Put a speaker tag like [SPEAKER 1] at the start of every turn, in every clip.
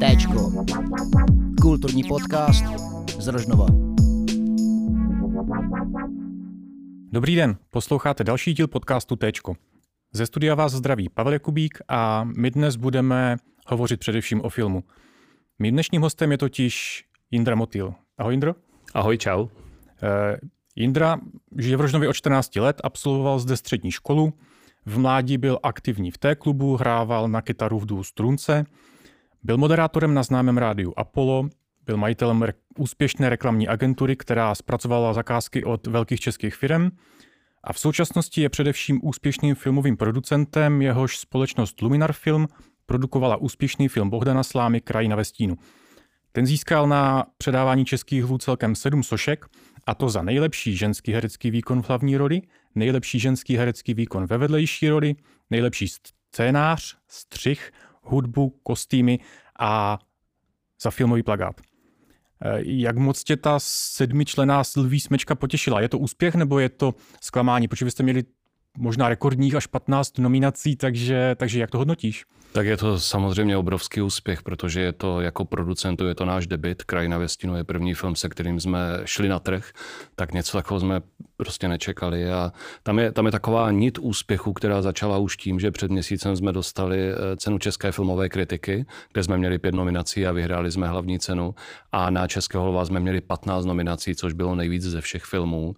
[SPEAKER 1] Téčko. Kulturní podcast z Rožnova.
[SPEAKER 2] Dobrý den, posloucháte další díl podcastu Téčko. Ze studia vás zdraví Pavel Jakubík a my dnes budeme hovořit především o filmu. Mým dnešním hostem je totiž Indra Motil. Ahoj Indro.
[SPEAKER 3] Ahoj, čau.
[SPEAKER 2] Uh, Indra žije v Rožnově od 14 let, absolvoval zde střední školu. V mládí byl aktivní v té klubu, hrával na kytaru v důl strunce, byl moderátorem na známém rádiu Apollo, byl majitelem re- úspěšné reklamní agentury, která zpracovala zakázky od velkých českých firm a v současnosti je především úspěšným filmovým producentem, jehož společnost Luminar Film produkovala úspěšný film Bohdana Slámy Krajina ve stínu. Ten získal na předávání českých hlů celkem sedm sošek, a to za nejlepší ženský herecký výkon v hlavní roli, nejlepší ženský herecký výkon ve vedlejší roli, nejlepší scénář, střih, hudbu, kostýmy a za filmový plagát. Eh, jak moc tě ta sedmičlená Sylvie smečka potěšila? Je to úspěch nebo je to zklamání? Protože vy jste měli možná rekordních až 15 nominací, takže, takže jak to hodnotíš?
[SPEAKER 3] Tak je to samozřejmě obrovský úspěch, protože je to jako producentu, je to náš debit. Krajina ve stínu je první film, se kterým jsme šli na trh, tak něco takového jsme prostě nečekali. A tam je, tam je taková nit úspěchu, která začala už tím, že před měsícem jsme dostali eh, cenu České filmové kritiky, kde jsme měli pět nominací a vyhráli jsme hlavní cenu. A na Českého holva jsme měli 15 nominací, což bylo nejvíc ze všech filmů.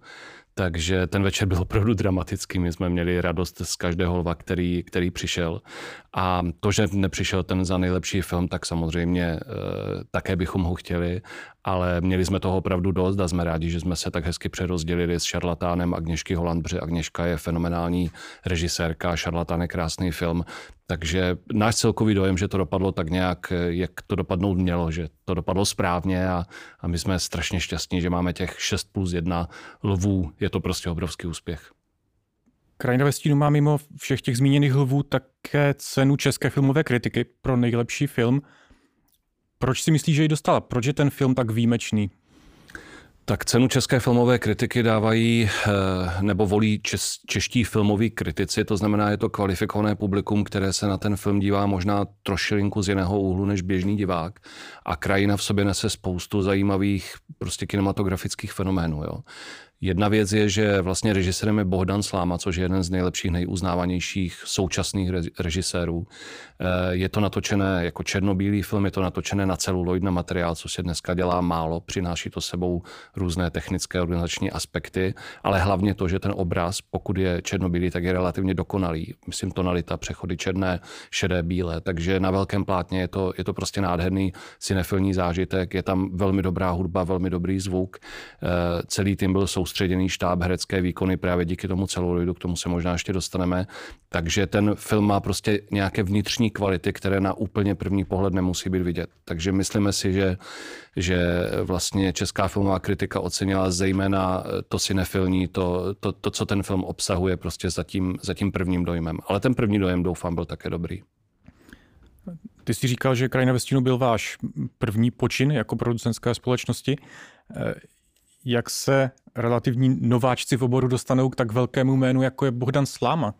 [SPEAKER 3] Takže ten večer byl opravdu dramatický. My jsme měli radost z každého lva, který, který přišel. A to, že nepřišel ten za nejlepší film, tak samozřejmě e, také bychom ho chtěli, ale měli jsme toho opravdu dost a jsme rádi, že jsme se tak hezky přerozdělili s šarlatánem Agněšky Holland, protože Agněška je fenomenální režisérka, šarlatán je krásný film. Takže náš celkový dojem, že to dopadlo tak nějak, jak to dopadnout mělo, že to dopadlo správně a, a my jsme strašně šťastní, že máme těch 6 plus 1 lvů. Je to prostě obrovský úspěch.
[SPEAKER 2] Krajina ve stínu má mimo všech těch zmíněných lvů také cenu České filmové kritiky pro nejlepší film. Proč si myslíš, že ji dostala? Proč je ten film tak výjimečný?
[SPEAKER 3] Tak cenu české filmové kritiky dávají eh, nebo volí čes, čeští filmoví kritici, to znamená, je to kvalifikované publikum, které se na ten film dívá možná trošilinku z jiného úhlu než běžný divák. A krajina v sobě nese spoustu zajímavých prostě kinematografických fenoménů. Jo. Jedna věc je, že vlastně režisérem je Bohdan Sláma, což je jeden z nejlepších, nejuznávanějších současných režisérů. Eh, je to natočené jako černobílý film, je to natočené na celuloid, na materiál, co se dneska dělá málo, přináší to sebou různé technické organizační aspekty, ale hlavně to, že ten obraz, pokud je černobílý, tak je relativně dokonalý. Myslím, tonalita, přechody černé, šedé, bílé, takže na velkém plátně je to, je to prostě nádherný cinefilní zážitek, je tam velmi dobrá hudba, velmi dobrý zvuk, eh, celý tým byl soustředěný soustředěný štáb, herecké výkony právě díky tomu celuloidu, k tomu se možná ještě dostaneme. Takže ten film má prostě nějaké vnitřní kvality, které na úplně první pohled nemusí být vidět. Takže myslíme si, že, že vlastně česká filmová kritika ocenila zejména to cinefilní, to, to, to, co ten film obsahuje prostě za tím, za tím prvním dojmem. Ale ten první dojem doufám byl také dobrý.
[SPEAKER 2] Ty jsi říkal, že Krajina ve stínu byl váš první počin jako producentské společnosti jak se relativní nováčci v oboru dostanou k tak velkému jménu, jako je Bohdan Sláma?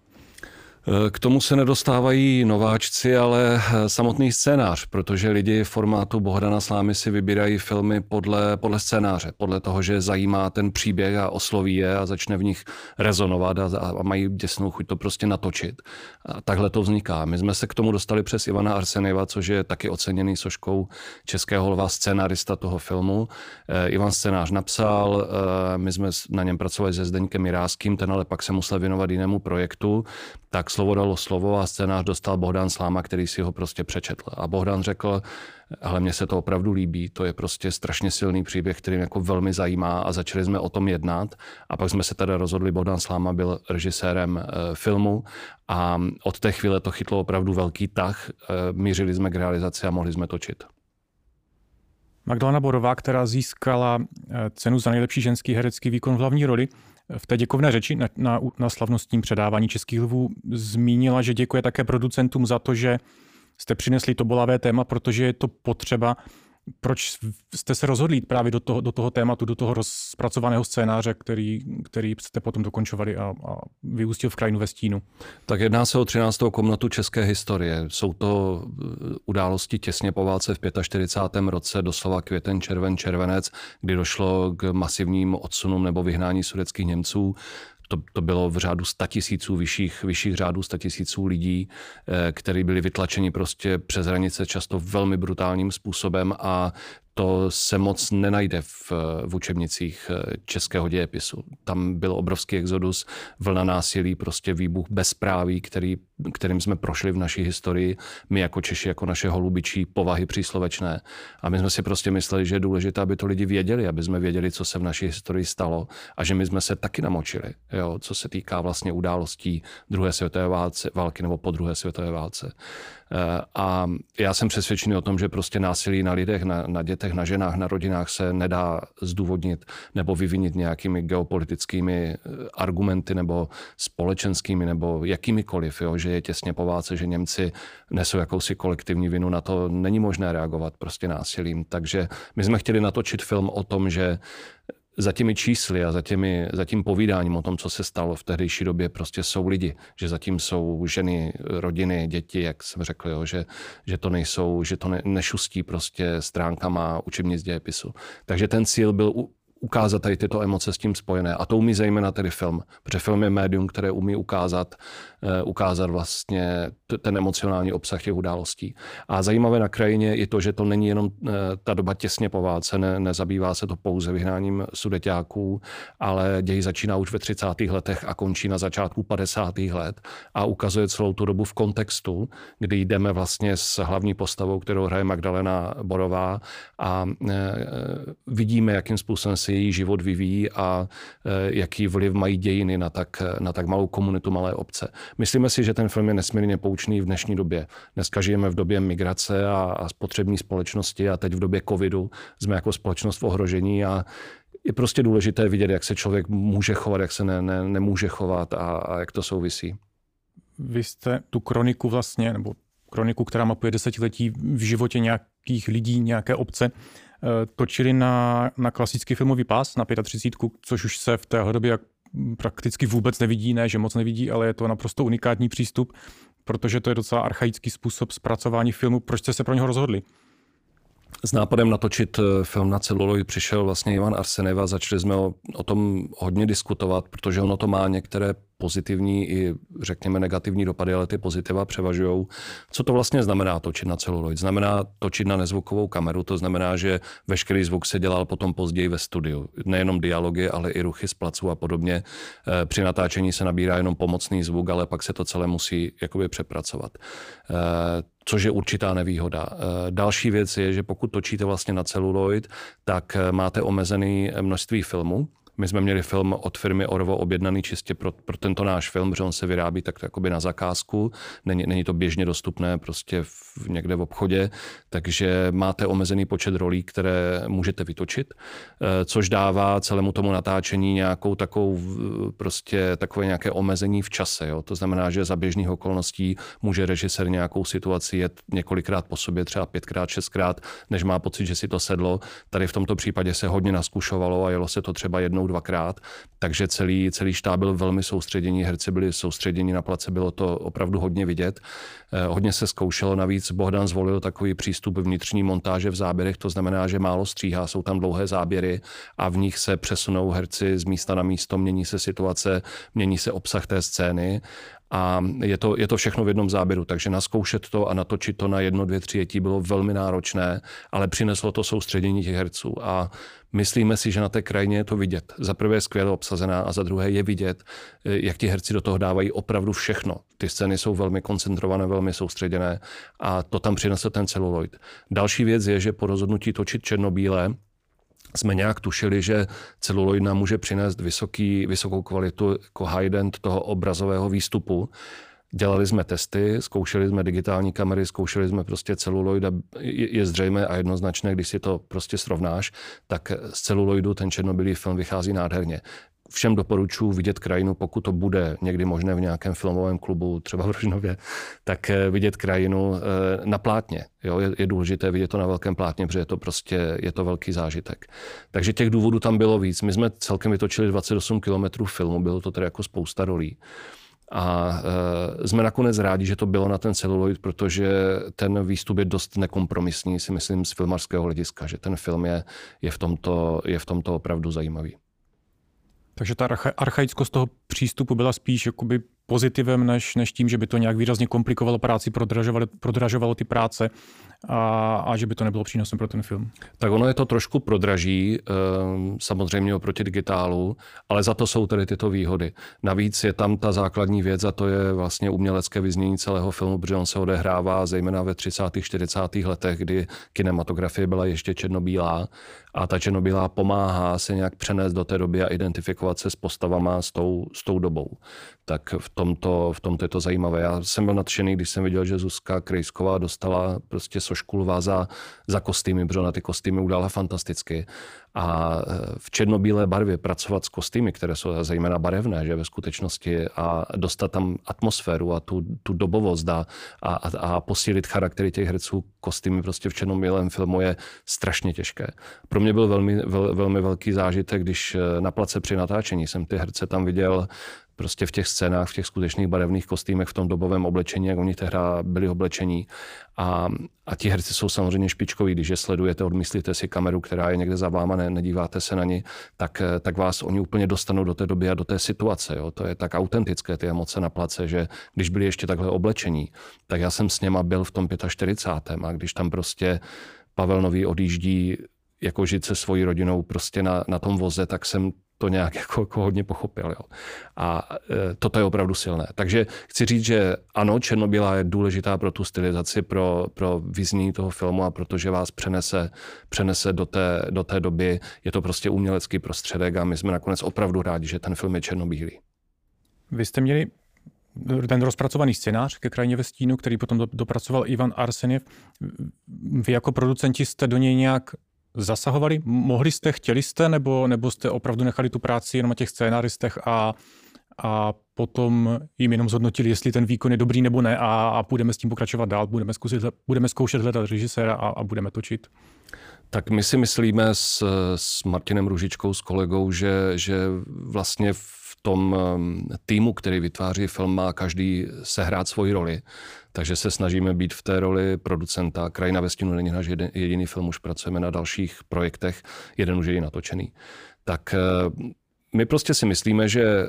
[SPEAKER 3] K tomu se nedostávají nováčci, ale samotný scénář, protože lidi formátu Bohdana Slámy si vybírají filmy podle, podle scénáře, podle toho, že zajímá ten příběh a osloví je a začne v nich rezonovat a, a mají děsnou chuť to prostě natočit. A takhle to vzniká. My jsme se k tomu dostali přes Ivana Arsenjeva, což je taky oceněný soškou českého lva scénarista toho filmu. Eh, Ivan scénář napsal, eh, my jsme na něm pracovali se Zdeňkem Jiráským, ten ale pak se musel věnovat jinému projektu, tak slovo dalo slovo a scénář dostal Bohdan Sláma, který si ho prostě přečetl. A Bohdan řekl, ale mně se to opravdu líbí, to je prostě strašně silný příběh, který mě jako velmi zajímá a začali jsme o tom jednat a pak jsme se teda rozhodli, Bohdan Sláma byl režisérem e, filmu a od té chvíle to chytlo opravdu velký tah, e, mířili jsme k realizaci a mohli jsme točit.
[SPEAKER 2] Magdalena Borová, která získala eh, cenu za nejlepší ženský herecký výkon v hlavní roli, v té děkovné řeči na, na, na slavnostním předávání Českých lvů zmínila, že děkuje také producentům za to, že jste přinesli to bolavé téma, protože je to potřeba Proč jste se rozhodli právě do toho, do toho tématu, do toho rozpracovaného scénáře, který, který jste potom dokončovali a, a vyústil v krajinu ve stínu?
[SPEAKER 3] Tak jedná se o 13. komnatu české historie. Jsou to uh, události těsně po válce v 45. roce, doslova květen, červen, červenec, kdy došlo k masivním odsunům nebo vyhnání sudeckých Němců to, to bylo v řádu statisíců, vyšších, vyšších řádů statisíců lidí, eh, kteří byli vytlačeni prostě přes hranice často velmi brutálním způsobem a to se moc nenajde v, v učebnicích eh, českého dějepisu. Tam byl obrovský exodus, vlna násilí, prostě výbuch bezpráví, který, kterým jsme prošli v naší historii, my jako Češi, jako naše holubičí povahy příslovečné. A my jsme si prostě mysleli, že je důležité, aby to lidi věděli, aby jsme věděli, co se v naší historii stalo a že my jsme se taky namočili, jo, co se týká vlastně událostí druhé světové válce, války nebo po druhé světové válce. Eh, a já jsem přesvědčený o tom, že prostě násilí na lidech, na, na dětech, na ženách, na rodinách se nedá zdůvodnit nebo vyvinit nějakými geopolitickými eh, argumenty nebo společenskými nebo jakýmikoliv, jo, že je těsně po válce, že Němci nesou jakousi kolektivní vinu, na to není možné reagovat prostě násilím. Takže my jsme chtěli natočit film o tom, že za těmi čísly a za, těmi, za tím povídáním o tom, co se stalo v tehdejší době, prostě jsou lidi, že zatím jsou ženy, rodiny, děti, jak jsem řekl, jo, že, že to nejsou, že to ne, nešustí prostě stránkama učebnic dějepisu. Takže ten cíl byl ukázat tady tyto emoce s tím spojené. A to umí zejména tedy film, protože film je médium, které umí ukázat, uh, ukázat vlastně ten emocionální obsah těch událostí. A zajímavé na krajině je to, že to není jenom uh, ta doba těsně po válce, ne, nezabývá se to pouze vyhnáním sudeťáků, ale děj začíná už ve 30. letech a končí na začátku 50. let a ukazuje celou tu dobu v kontextu, kdy jdeme vlastně s hlavní postavou, kterou hraje Magdalena Borová a uh, vidíme, jakým způsobem se její život vyvíjí a e, jaký vliv mají dějiny na tak, na tak malou komunitu, malé obce. Myslíme si, že ten film je nesmírně poučný v dnešní době. Dneska žijeme v době migrace a, a spotřební společnosti a teď v době covidu jsme jako společnost v ohrožení a je prostě důležité vidět, jak se člověk může chovat, jak se ne, ne, nemůže chovat a, a jak to souvisí.
[SPEAKER 2] Vy jste tu kroniku vlastně, nebo kroniku, která mapuje desetiletí v životě nějakých lidí, nějaké obce, Eh, točili na, na klasický filmový pás, na 35, což už se v té době prakticky vůbec nevidí, ne, že moc nevidí, ale je to naprosto unikátní přístup, protože to je docela archaický způsob zpracování filmu. Proč jste se pro něho rozhodli?
[SPEAKER 3] S nápadem natočit eh, film na celuloid přišel vlastně Ivan Arseneva, začali jsme o, o tom hodně diskutovat, protože ono to má některé pozitivní i řekněme negativní dopady, ale ty pozitiva převažují. Co to vlastně znamená točit na celuloid? Znamená točit na nezvukovou kameru, to znamená, že veškerý zvuk se dělal potom později ve studiu. Nejenom dialogy, ale i ruchy z placu a podobně. Eh, při natáčení se nabírá jenom pomocný zvuk, ale pak se to celé musí jakoby přepracovat eh, což je určitá nevýhoda. Eh, další věc je, že pokud točíte vlastně na celuloid, tak máte omezený množství filmu, my jsme měli film od firmy Orvo objednaný čistě pro, pro tento náš film, protože on se vyrábí tak jakoby na zakázku. Není, není to běžně dostupné prostě v, někde v obchodě, takže máte omezený počet rolí, které můžete vytočit, eh, což dává celému tomu natáčení nějakou takovou prostě takové nějaké omezení v čase. Jo? To znamená, že za běžných okolností může režisér nějakou situaci jet několikrát po sobě, třeba pětkrát, šestkrát, než má pocit, že si to sedlo. Tady v tomto případě se hodně naskušovalo a jelo se to třeba jednou jednou, dvakrát, takže celý, celý štáb byl velmi soustředění, herci byli soustředění na place, bylo to opravdu hodně vidět. Eh, hodně se zkoušelo, navíc Bohdan zvolil takový přístup vnitřní montáže v záběrech, to znamená, že málo stříhá, jsou tam dlouhé záběry a v nich se přesunou herci z místa na místo, mění se situace, mění se obsah té scény a je to, je to všechno v jednom záběru, takže naskoušet to a natočit to na jedno, dvě, tři bylo velmi náročné, ale přineslo to soustředění těch herců a myslíme si, že na té krajině je to vidět. Za prvé je skvěle obsazená a za druhé je vidět, jak ti herci do toho dávají opravdu všechno. Ty scény jsou velmi koncentrované, velmi soustředěné a to tam přinesl ten celuloid. Další věc je, že po rozhodnutí točit černobílé jsme nějak tušili, že celuloid nám může přinést vysoký, vysokou kvalitu jako high-end toho obrazového výstupu. Dělali jsme testy, zkoušeli jsme digitální kamery, zkoušeli jsme prostě celuloid a je zřejmé a jednoznačné, když si to prostě srovnáš, tak z celuloidu ten černobylý film vychází nádherně všem doporučuji vidět krajinu, pokud to bude někdy možné v nějakém filmovém klubu, třeba v Rožnově, tak eh, vidět krajinu eh, na plátně. Jo, je, je důležité vidět to na velkém plátně, protože je to prostě je to velký zážitek. Takže těch důvodů tam bylo víc. My jsme celkem vytočili 28 kilometrů filmu, bylo to tedy jako spousta rolí. A e, jsme nakonec rádi, že to bylo na ten celuloid, protože ten výstup je dost nekompromisní, si myslím, z filmarského hlediska, že ten film je, je, v, tomto, je v tomto opravdu zajímavý.
[SPEAKER 2] Takže ta archaickost toho přístupu byla spíš jakoby pozitivem, než, než tím, že by to nějak výrazně komplikovalo práci, prodražovalo, prodražovalo ty práce a, a že by to nebylo přínosem pro ten film.
[SPEAKER 3] Tak ono je to trošku prodraží, ehm, samozřejmě oproti digitálu, ale za to jsou tedy tyto výhody. Navíc je tam ta základní věc a to je vlastně umělecké vyznění celého filmu, protože on se odehrává zejména ve 30. 40. letech, kdy kinematografie byla ještě černobílá a ta černobílá pomáhá se nějak přenést do té doby a identifikovat se s postavama s tou, s tou dobou. Tak v tomto, v tomto je to zajímavé. Já jsem byl nadšený, když jsem viděl, že Zuzka Krejsková dostala prostě Soškulová za, za kostýmy, protože na ty kostýmy udala fantasticky. A e, v černobílé barvě pracovat s kostýmy, které jsou zejména barevné, že ve skutečnosti a dostat tam atmosféru a tu, tu dobovost a, a, a posílit charaktery těch herců kostýmy prostě v černobílém filmu je strašně těžké. Pro mě byl velmi, vel, velmi velký zážitek, když e, na place při natáčení jsem ty herce tam viděl prostě v těch scénách, v těch skutečných barevných kostýmech, v tom dobovém oblečení, jak oni tehdy byli oblečení. A, a ti herci jsou samozřejmě špičkoví, když je sledujete, odmyslíte si kameru, která je někde za váma, ne, nedíváte se na ní, tak, tak vás oni úplně dostanou do té doby a do té situace. Jo. To je tak autentické, ty emoce na place, že když byli ještě takhle oblečení, tak já jsem s něma byl v tom 45. a když tam prostě Pavel Nový odjíždí jako žít se svojí rodinou prostě na, na tom voze, tak jsem to nějak jako, jako hodně pochopil. Jo. A e, toto je opravdu silné. Takže chci říct, že ano, Černobíla je důležitá pro tu stylizaci, pro, pro vyznění toho filmu a protože vás přenese, přenese do, té, do té doby. Je to prostě umělecký prostředek a my jsme nakonec opravdu rádi, že ten film je černobílý.
[SPEAKER 2] Vy jste měli ten rozpracovaný scénář ke krajině ve stínu, který potom dopracoval Ivan Arseniev. Vy jako producenti jste do něj nějak zasahovali? Mohli jste, chtěli jste, nebo, nebo jste opravdu nechali tu práci jenom na těch scénaristech a, a potom jim jenom zhodnotili, jestli ten výkon je dobrý nebo ne a, a budeme s tím pokračovat dál, budeme, zkusit, budeme zkoušet hledat režiséra a, a budeme točit?
[SPEAKER 3] Tak my si myslíme s, s Martinem Ružičkou, s kolegou, že, že vlastně v tom um, týmu, který vytváří film, má každý sehrát svoji roli. Takže se snažíme být v té roli producenta. Krajina ve stínu není náš jediný film, už pracujeme na dalších projektech, jeden už je natočený. Tak eh, my prostě si myslíme, že eh,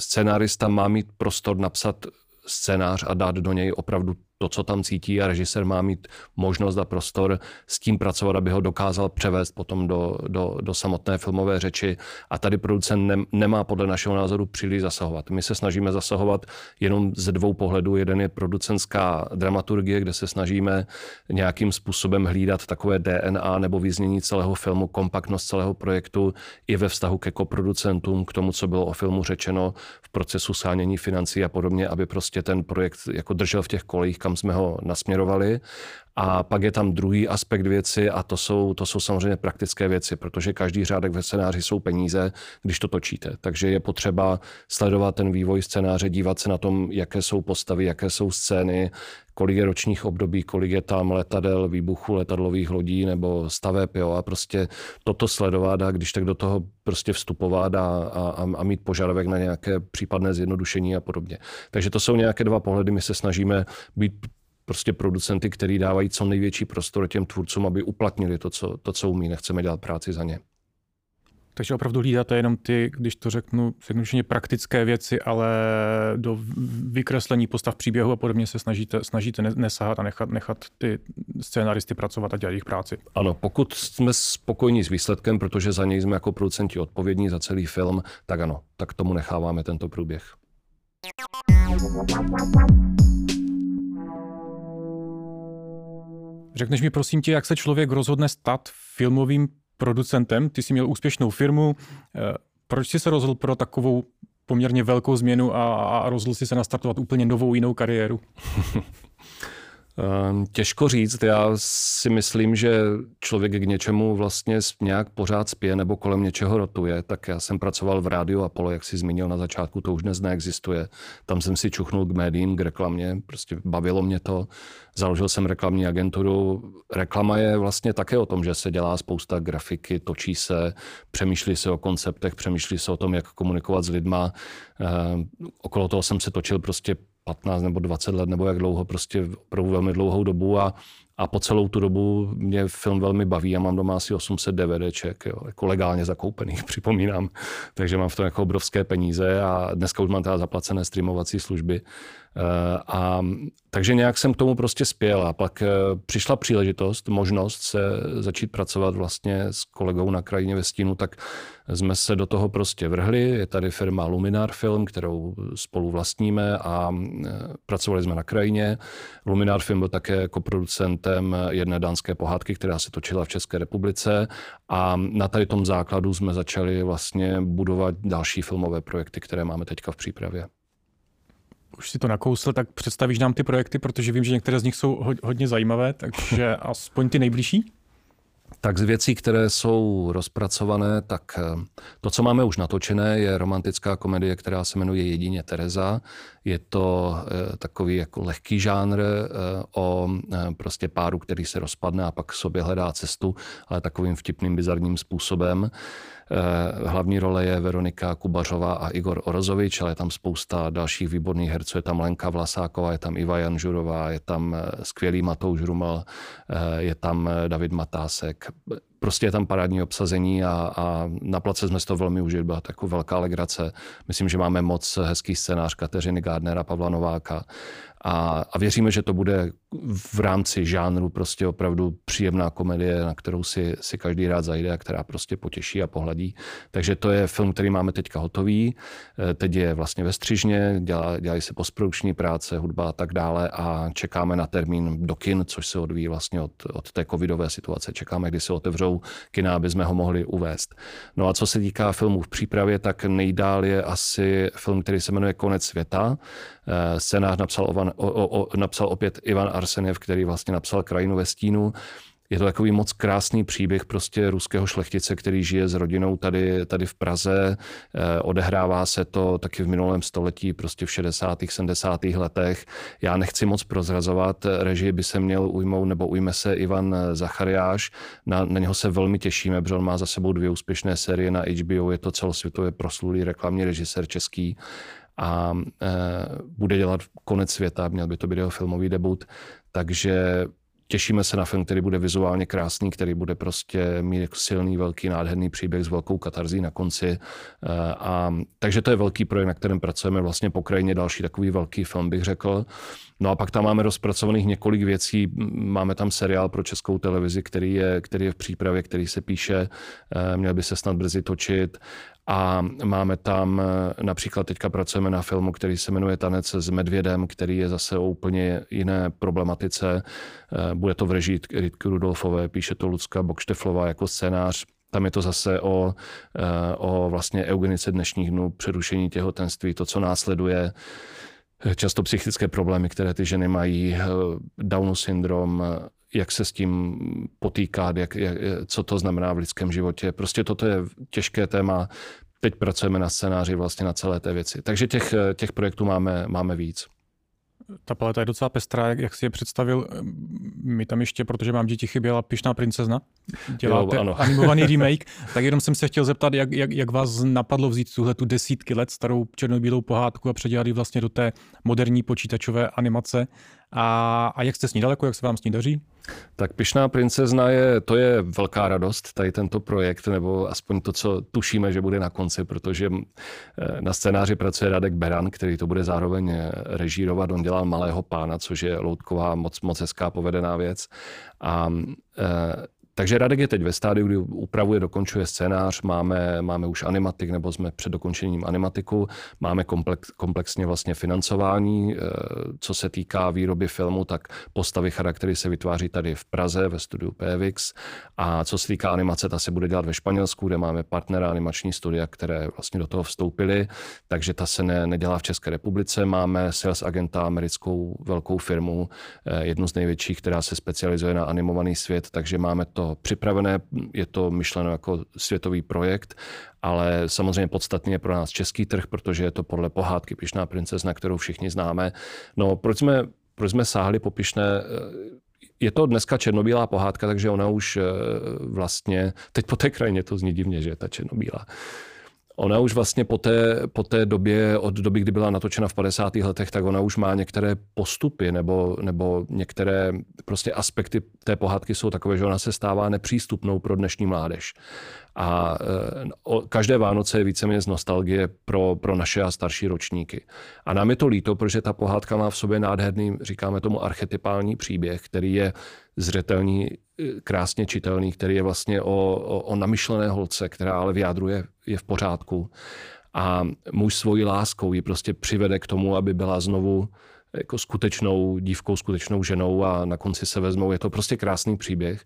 [SPEAKER 3] scenárista má mít prostor napsat scénář a dát do něj opravdu to, co tam cítí a režisér má mít možnost a prostor s tím pracovat, aby ho dokázal převést potom do, do, do samotné filmové řeči. A tady producent ne, nemá podle našeho názoru příliš zasahovat. My se snažíme zasahovat jenom ze dvou pohledů. Jeden je producentská dramaturgie, kde se snažíme nějakým způsobem hlídat takové DNA nebo vyznění celého filmu, kompaktnost celého projektu i ve vztahu ke koproducentům, k tomu, co bylo o filmu řečeno v procesu sánění financí a podobně, aby prostě ten projekt jako držel v těch kolejích, kam jsme ho nasměrovali. A pak je tam druhý aspekt věci a to jsou, to jsou samozřejmě praktické věci, protože každý řádek ve scénáři jsou peníze, když to točíte. Takže je potřeba sledovat ten vývoj scénáře, dívat se na tom, jaké jsou postavy, jaké jsou scény, kolik je ročních období, kolik je tam letadel, výbuchu letadlových lodí nebo staveb, jo, a prostě toto sledovat a když tak do toho prostě vstupovat a, a, a mít požadavek na nějaké případné zjednodušení a podobně. Takže to jsou nějaké dva pohledy, my se snažíme být prostě producenty, který dávají co největší prostor těm tvůrcům, aby uplatnili to, co, to, co umí. Nechceme dělat práci za ně.
[SPEAKER 2] Takže opravdu hlídáte jenom ty, když to řeknu, zjednodušeně praktické věci, ale do vykreslení postav příběhu a podobně se snažíte, snažíte nesahat a nechat, nechat ty scénaristy pracovat a dělat jejich práci.
[SPEAKER 3] Ano, pokud jsme spokojení s výsledkem, protože za něj jsme jako producenti odpovědní za celý film, tak ano, tak tomu necháváme tento průběh.
[SPEAKER 2] Řekneš mi prosím tě, jak se člověk rozhodne stát filmovým producentem? Ty jsi měl úspěšnou firmu. Eh, proč jsi se rozhodl pro takovou poměrně velkou změnu a, a rozhodl jsi se nastartovat úplně novou jinou kariéru?
[SPEAKER 3] Ehm, těžko říct, já si myslím, že člověk k něčemu vlastně nějak pořád spě nebo kolem něčeho rotuje. Tak já jsem pracoval v rádiu Apollo, jak si zmínil na začátku, to už dnes neexistuje. Tam jsem si čuchnul k médiím, k reklamě, prostě bavilo mě to. Založil jsem reklamní agenturu. Reklama je vlastně také o tom, že se dělá spousta grafiky, točí se, přemýšlí se o konceptech, přemýšlí se o tom, jak komunikovat s lidma. Ehm, okolo toho jsem se točil prostě 15 nebo 20 let, nebo jak dlouho, prostě opravdu velmi dlouhou dobu a, a po celou tu dobu mě film velmi baví a mám doma asi 800 DVDček, jo, jako legálně zakoupených, připomínám. Takže mám v tom jako obrovské peníze a dneska už mám teda zaplacené streamovací služby. Eh, a takže nějak jsem k tomu prostě spěl a pak eh, přišla příležitost, možnost se začít pracovat vlastně s kolegou na krajině ve stínu, tak jsme se do toho prostě vrhli. Je tady firma Luminar Film, kterou spolu vlastníme a eh, pracovali jsme na krajině. Luminar Film byl také jako producentem jedné dánské pohádky, která se točila v České republice a na tady tom základu jsme začali vlastně budovat další filmové projekty, které máme teďka v přípravě
[SPEAKER 2] už si to nakousl, tak představíš nám ty projekty, protože vím, že některé z nich jsou hodně zajímavé, takže aspoň ty nejbližší?
[SPEAKER 3] Tak z věcí, které jsou rozpracované, tak eh, to, co máme už natočené, je romantická komedie, která se jmenuje Jedině Tereza. Je to eh, takový jako lehký žánr eh, o prostě páru, který se rozpadne a pak sobě hledá cestu, ale takovým vtipným, bizarním způsobem. Eh, hlavní role je Veronika Kubařová a Igor Orozovič, ale je tam spousta dalších výborných herců. Je tam Lenka Vlasáková, je tam Iva Janžurová, je tam eh, skvělý Matouš Rumel, eh, je tam David Matásek. Prostě je tam parádní obsazení a, a na place jsme to velmi užili, byla taková velká legrace. Myslím, že máme moc hezký scénář Kateřiny Gardnera, Pavla Nováka a, a věříme, že to bude v rámci žánru prostě opravdu příjemná komedie, na kterou si, si každý rád zajde a která prostě potěší a pohladí. Takže to je film, který máme teďka hotový. Eh, teď je vlastně ve střižně, dělá, dělají se postprodukční práce, hudba a tak dále a čekáme na termín do kin, což se odvíjí vlastně od, od té covidové situace. Čekáme, kdy se otevřou kina, aby jsme ho mohli uvést. No a co se týká filmů v přípravě, tak nejdál je asi film, který se jmenuje Konec světa. Eh, scénář napsal, Ovan, o, o, napsal opět Ivan Arseniev, který vlastně napsal Krajinu ve stínu. Je to takový moc krásný příběh prostě ruského šlechtice, který žije s rodinou tady, tady v Praze. Eh, odehrává se to taky v minulém století, prostě v 60. 70. letech. Já nechci moc prozrazovat, režii by se měl ujmout, nebo ujme se Ivan Zachariáš. Na, na něho se velmi těšíme, protože on má za sebou dvě úspěšné série na HBO, je to celosvětově proslulý reklamní režisér český a e, bude dělat konec světa, měl by to být jeho filmový debut, takže těšíme se na film, který bude vizuálně krásný, který bude prostě mít jako silný, velký, nádherný příběh s velkou katarzí na konci. E, a, takže to je velký projekt, na kterém pracujeme vlastně po krajině další takový velký film, bych řekl. No a pak tam máme rozpracovaných několik věcí. Máme tam seriál pro českou televizi, který je, který je v přípravě, který se píše, e, měl by se snad brzy točit. A máme tam, eh, například teďka pracujeme na filmu, který se jmenuje Tanec s medvědem, který je zase o úplně jiné problematice. Eh, bude to v režii Ritky Rudolfové, píše to Lucka Bokšteflová jako scénář. Tam je to zase o, eh, o vlastně eugenice dnešních dnů, přerušení těhotenství, to, co následuje, často psychické problémy, které ty ženy mají, Downov syndrom, jak se s tím potýkat, jak, jak, co to znamená v lidském životě. Prostě toto je těžké téma. Teď pracujeme na scénáři vlastně na celé té věci. Takže těch, těch projektů máme, máme víc.
[SPEAKER 2] Ta paleta je docela pestrá, jak, jak si je představil. Mi tam ještě, protože mám děti, chyběla Pišná princezna. Děláte jo, ano. animovaný remake. Tak jenom jsem se chtěl zeptat, jak, jak, jak vás napadlo vzít tuhle tu desítky let starou černobílou pohádku a předělat ji vlastně do té moderní počítačové animace. A, a jak jste s ní daleko, jak se vám s ní daří?
[SPEAKER 3] Tak Pišná princezna je, to je velká radost, tady tento projekt, nebo aspoň to, co tušíme, že bude na konci, protože eh, na scénáři pracuje Radek Beran, který to bude zároveň eh, režírovat. On dělal Malého pána, což je loutková, moc, moc hezká povedená věc. A e, takže Radek je teď ve stádiu, kdy upravuje, dokončuje scénář, máme, máme už animatik, nebo jsme před dokončením animatiku, máme komplex, komplexně vlastně financování, eh, co se týká výroby filmu, tak postavy charaktery se vytváří tady v Praze ve studiu PVX a co se týká animace, ta se bude dělat ve Španělsku, kde máme partnera animační studia, které vlastně do toho vstoupily, takže ta se ne, nedělá v České republice. Máme sales agenta, americkou velkou firmu, eh, jednu z největších, která se specializuje na animovaný svět, takže máme to připravené, je to myšleno jako světový projekt, ale samozřejmě podstatně je pro nás český trh, protože je to podle pohádky Pišná princezna, kterou všichni známe. No, proč jsme, proč jsme sáhli po Pišné eh, je to dneska černobílá pohádka, takže ona už eh, vlastně, teď po té krajině to zní divně, že je ta černobílá. Ona už vlastně po té, po té době, od doby, kdy byla natočena v 50. letech, tak ona už má některé postupy nebo, nebo některé prostě aspekty té pohádky jsou takové, že ona se stává nepřístupnou pro dnešní mládež. A e, každé Vánoce je víceméně z nostalgie pro, pro naše a starší ročníky. A nám je to líto, protože ta pohádka má v sobě nádherný, říkáme tomu, archetypální příběh, který je zřetelný, e, krásně čitelný, který je vlastně o, o, o namyšlené holce, která ale v jádru je, v pořádku. A muž svojí láskou ji prostě přivede k tomu, aby byla znovu jako skutečnou dívkou, skutečnou ženou a na konci se vezmou. Je to prostě krásný příběh.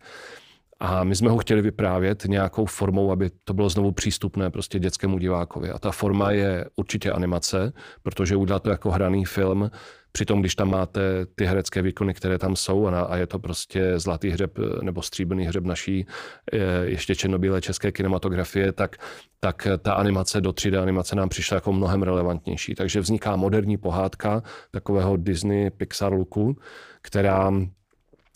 [SPEAKER 3] A my jsme ho chtěli vyprávět nějakou formou, aby to bylo znovu přístupné prostě dětskému divákovi. A ta forma je určitě animace, protože udělat to jako hraný film, Přitom, když tam máte ty herecké výkony, které tam jsou a, a je to prostě zlatý hřeb nebo stříbrný hřeb naší ještě černobílé české kinematografie, tak, tak ta animace do 3D animace nám přišla jako mnohem relevantnější. Takže vzniká moderní pohádka takového Disney Pixar looku, která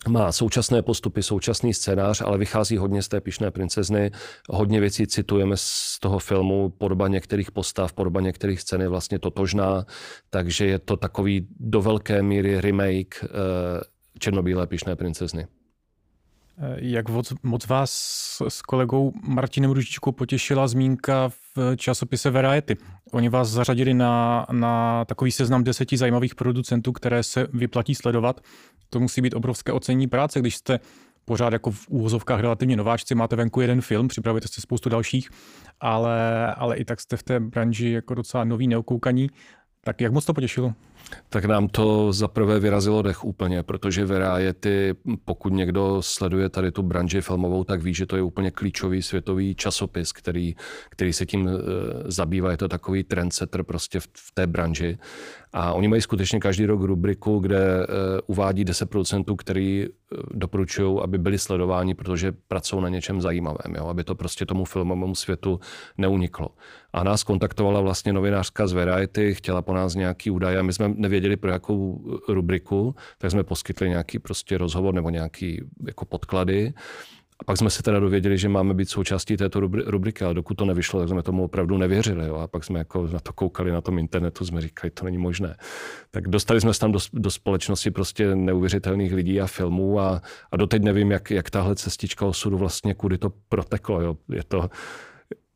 [SPEAKER 3] má současné postupy, současný scénář, ale vychází hodně z té pišné princezny. Hodně věcí citujeme z toho filmu, podoba některých postav, podoba některých scén je vlastně totožná, takže je to takový do velké míry remake eh, černobílé pišné princezny.
[SPEAKER 2] Eh, jak moc, vás s kolegou Martinem Ružičkou potěšila zmínka v časopise Variety. Oni vás zařadili na, na takový seznam deseti zajímavých producentů, které se vyplatí sledovat. To musí být obrovské ocení práce, když jste pořád jako v úvozovkách relativně nováčci, máte venku jeden film, připravujete se spoustu dalších, ale, ale i tak jste v té branži jako docela nový, neokoukaní. Tak jak moc to potěšilo?
[SPEAKER 3] Tak nám to zaprvé vyrazilo dech úplně, protože Variety, pokud někdo sleduje tady tu branži filmovou, tak ví, že to je úplně klíčový světový časopis, který, který se tím eh, zabývá. Je to takový trendsetter prostě v, v té branži. A oni mají skutečně každý rok rubriku, kde uh, uvádí 10 producentů, který uh, doporučují, aby byli sledováni, protože pracují na něčem zajímavém, jo? aby to prostě tomu filmovému světu neuniklo. A nás kontaktovala vlastně novinářka z Variety, chtěla po nás nějaký údaje my jsme nevěděli pro jakou rubriku, tak jsme poskytli nějaký prostě rozhovor nebo nějaký jako podklady. A pak jsme se teda dověděli, že máme být součástí této rubriky, ale dokud to nevyšlo, tak jsme tomu opravdu nevěřili. Jo? A pak jsme jako na to koukali na tom internetu, jsme říkali, to není možné. Tak dostali jsme se tam do, do společnosti prostě neuvěřitelných lidí a filmů a, a doteď nevím, jak, jak tahle cestička osudu vlastně, kudy to proteklo. Jo? Je to,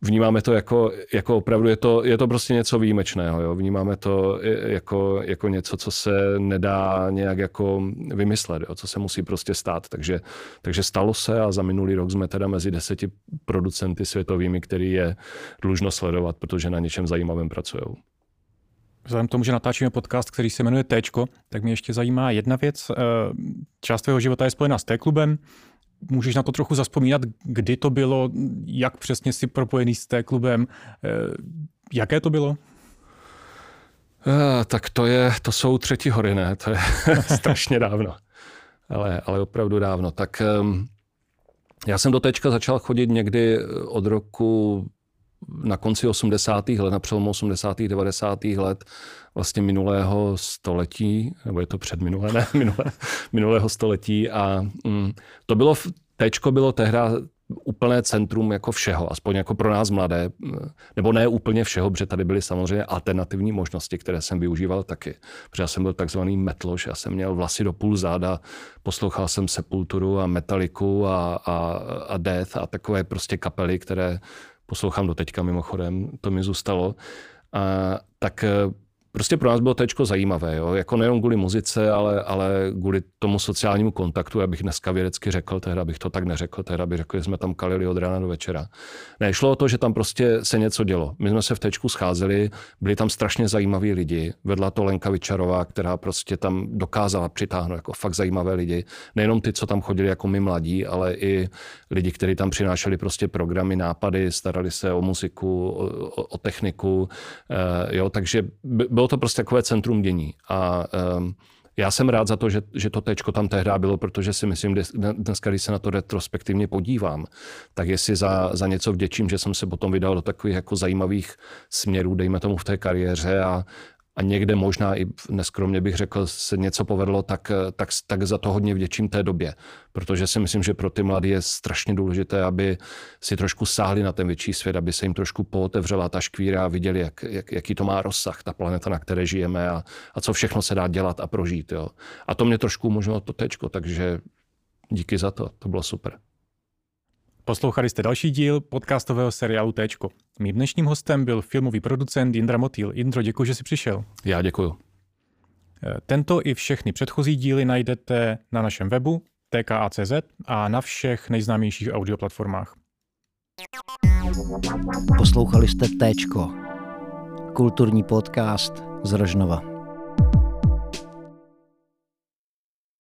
[SPEAKER 3] vnímáme to jako, jako opravdu, je to, je to prostě něco výjimečného. Jo? Vnímáme to jako, jako něco, co se nedá nějak jako vymyslet, jo? co se musí prostě stát. Takže, takže stalo se a za minulý rok jsme teda mezi deseti producenty světovými, který je dlužno sledovat, protože na něčem zajímavém pracují.
[SPEAKER 2] Vzhledem k tomu, že natáčíme podcast, který se jmenuje Téčko, tak mě ještě zajímá jedna věc. Eh, část tvého života je spojena s T-klubem, můžeš na to trochu zaspomínat, kdy to bylo, jak přesně si propojený s té klubem, eh, jaké to bylo?
[SPEAKER 3] Uh, tak to je, to jsou třetí hory, ne? To je strašně dávno. Ale, ale opravdu dávno. Tak um, já jsem do tečka začal chodit někdy od roku na konci 80. let, na přelomu 80. 90. let vlastně minulého století, nebo je to předminulé, ne, minulé, minulého století a mm, to bylo, Tečko bylo tehda úplné centrum jako všeho, aspoň jako pro nás mladé, nebo ne úplně všeho, protože tady byly samozřejmě alternativní možnosti, které jsem využíval taky. Protože já jsem byl takzvaný metloš, já jsem měl vlasy do půl záda, poslouchal jsem Sepulturu a Metaliku a, a, a Death a takové prostě kapely, které poslouchám do teďka mimochodem, to mi zůstalo. A, tak prostě pro nás bylo tečko zajímavé, jo? jako nejen kvůli muzice, ale, ale kvůli tomu sociálnímu kontaktu, abych dneska vědecky řekl, tehdy bych to tak neřekl, tehdy bych řekl, že jsme tam kalili od rána do večera. Ne, šlo o to, že tam prostě se něco dělo. My jsme se v tečku scházeli, byli tam strašně zajímaví lidi, vedla to Lenka Vyčarová, která prostě tam dokázala přitáhnout jako fakt zajímavé lidi. Nejenom ty, co tam chodili jako my mladí, ale i lidi, kteří tam přinášeli prostě programy, nápady, starali se o muziku, o, o, o techniku, uh, jo, takže bylo to prostě takové centrum dění. A um, já jsem rád za to, že, že to tečko tam tehdy bylo, protože si myslím, že dneska, když se na to retrospektivně podívám, tak jestli za, za něco vděčím, že jsem se potom vydal do takových jako zajímavých směrů, dejme tomu v té kariéře a, a někde možná i neskromně bych řekl, se něco povedlo, tak, tak, tak za to hodně vděčím té době. Protože si myslím, že pro ty mladé je strašně důležité, aby si trošku sáhli na ten větší svět, aby se jim trošku pootevřela ta škvíra a viděli, jak, jak, jaký to má rozsah, ta planeta, na které žijeme a, a co všechno se dá dělat a prožít. Jo. A to mě trošku umožnilo to tečko, takže díky za to, to bylo super.
[SPEAKER 2] Poslouchali jste další díl podcastového seriálu Téčko. Mým dnešním hostem byl filmový producent Jindra Motýl. Jindro, děkuji, že jsi přišel.
[SPEAKER 3] Já děkuji.
[SPEAKER 2] Eh, tento i všechny předchozí díly najdete na našem webu tka.cz a na všech nejznámějších audioplatformách.
[SPEAKER 1] Poslouchali jste Téčko, kulturní podcast z Rožnova.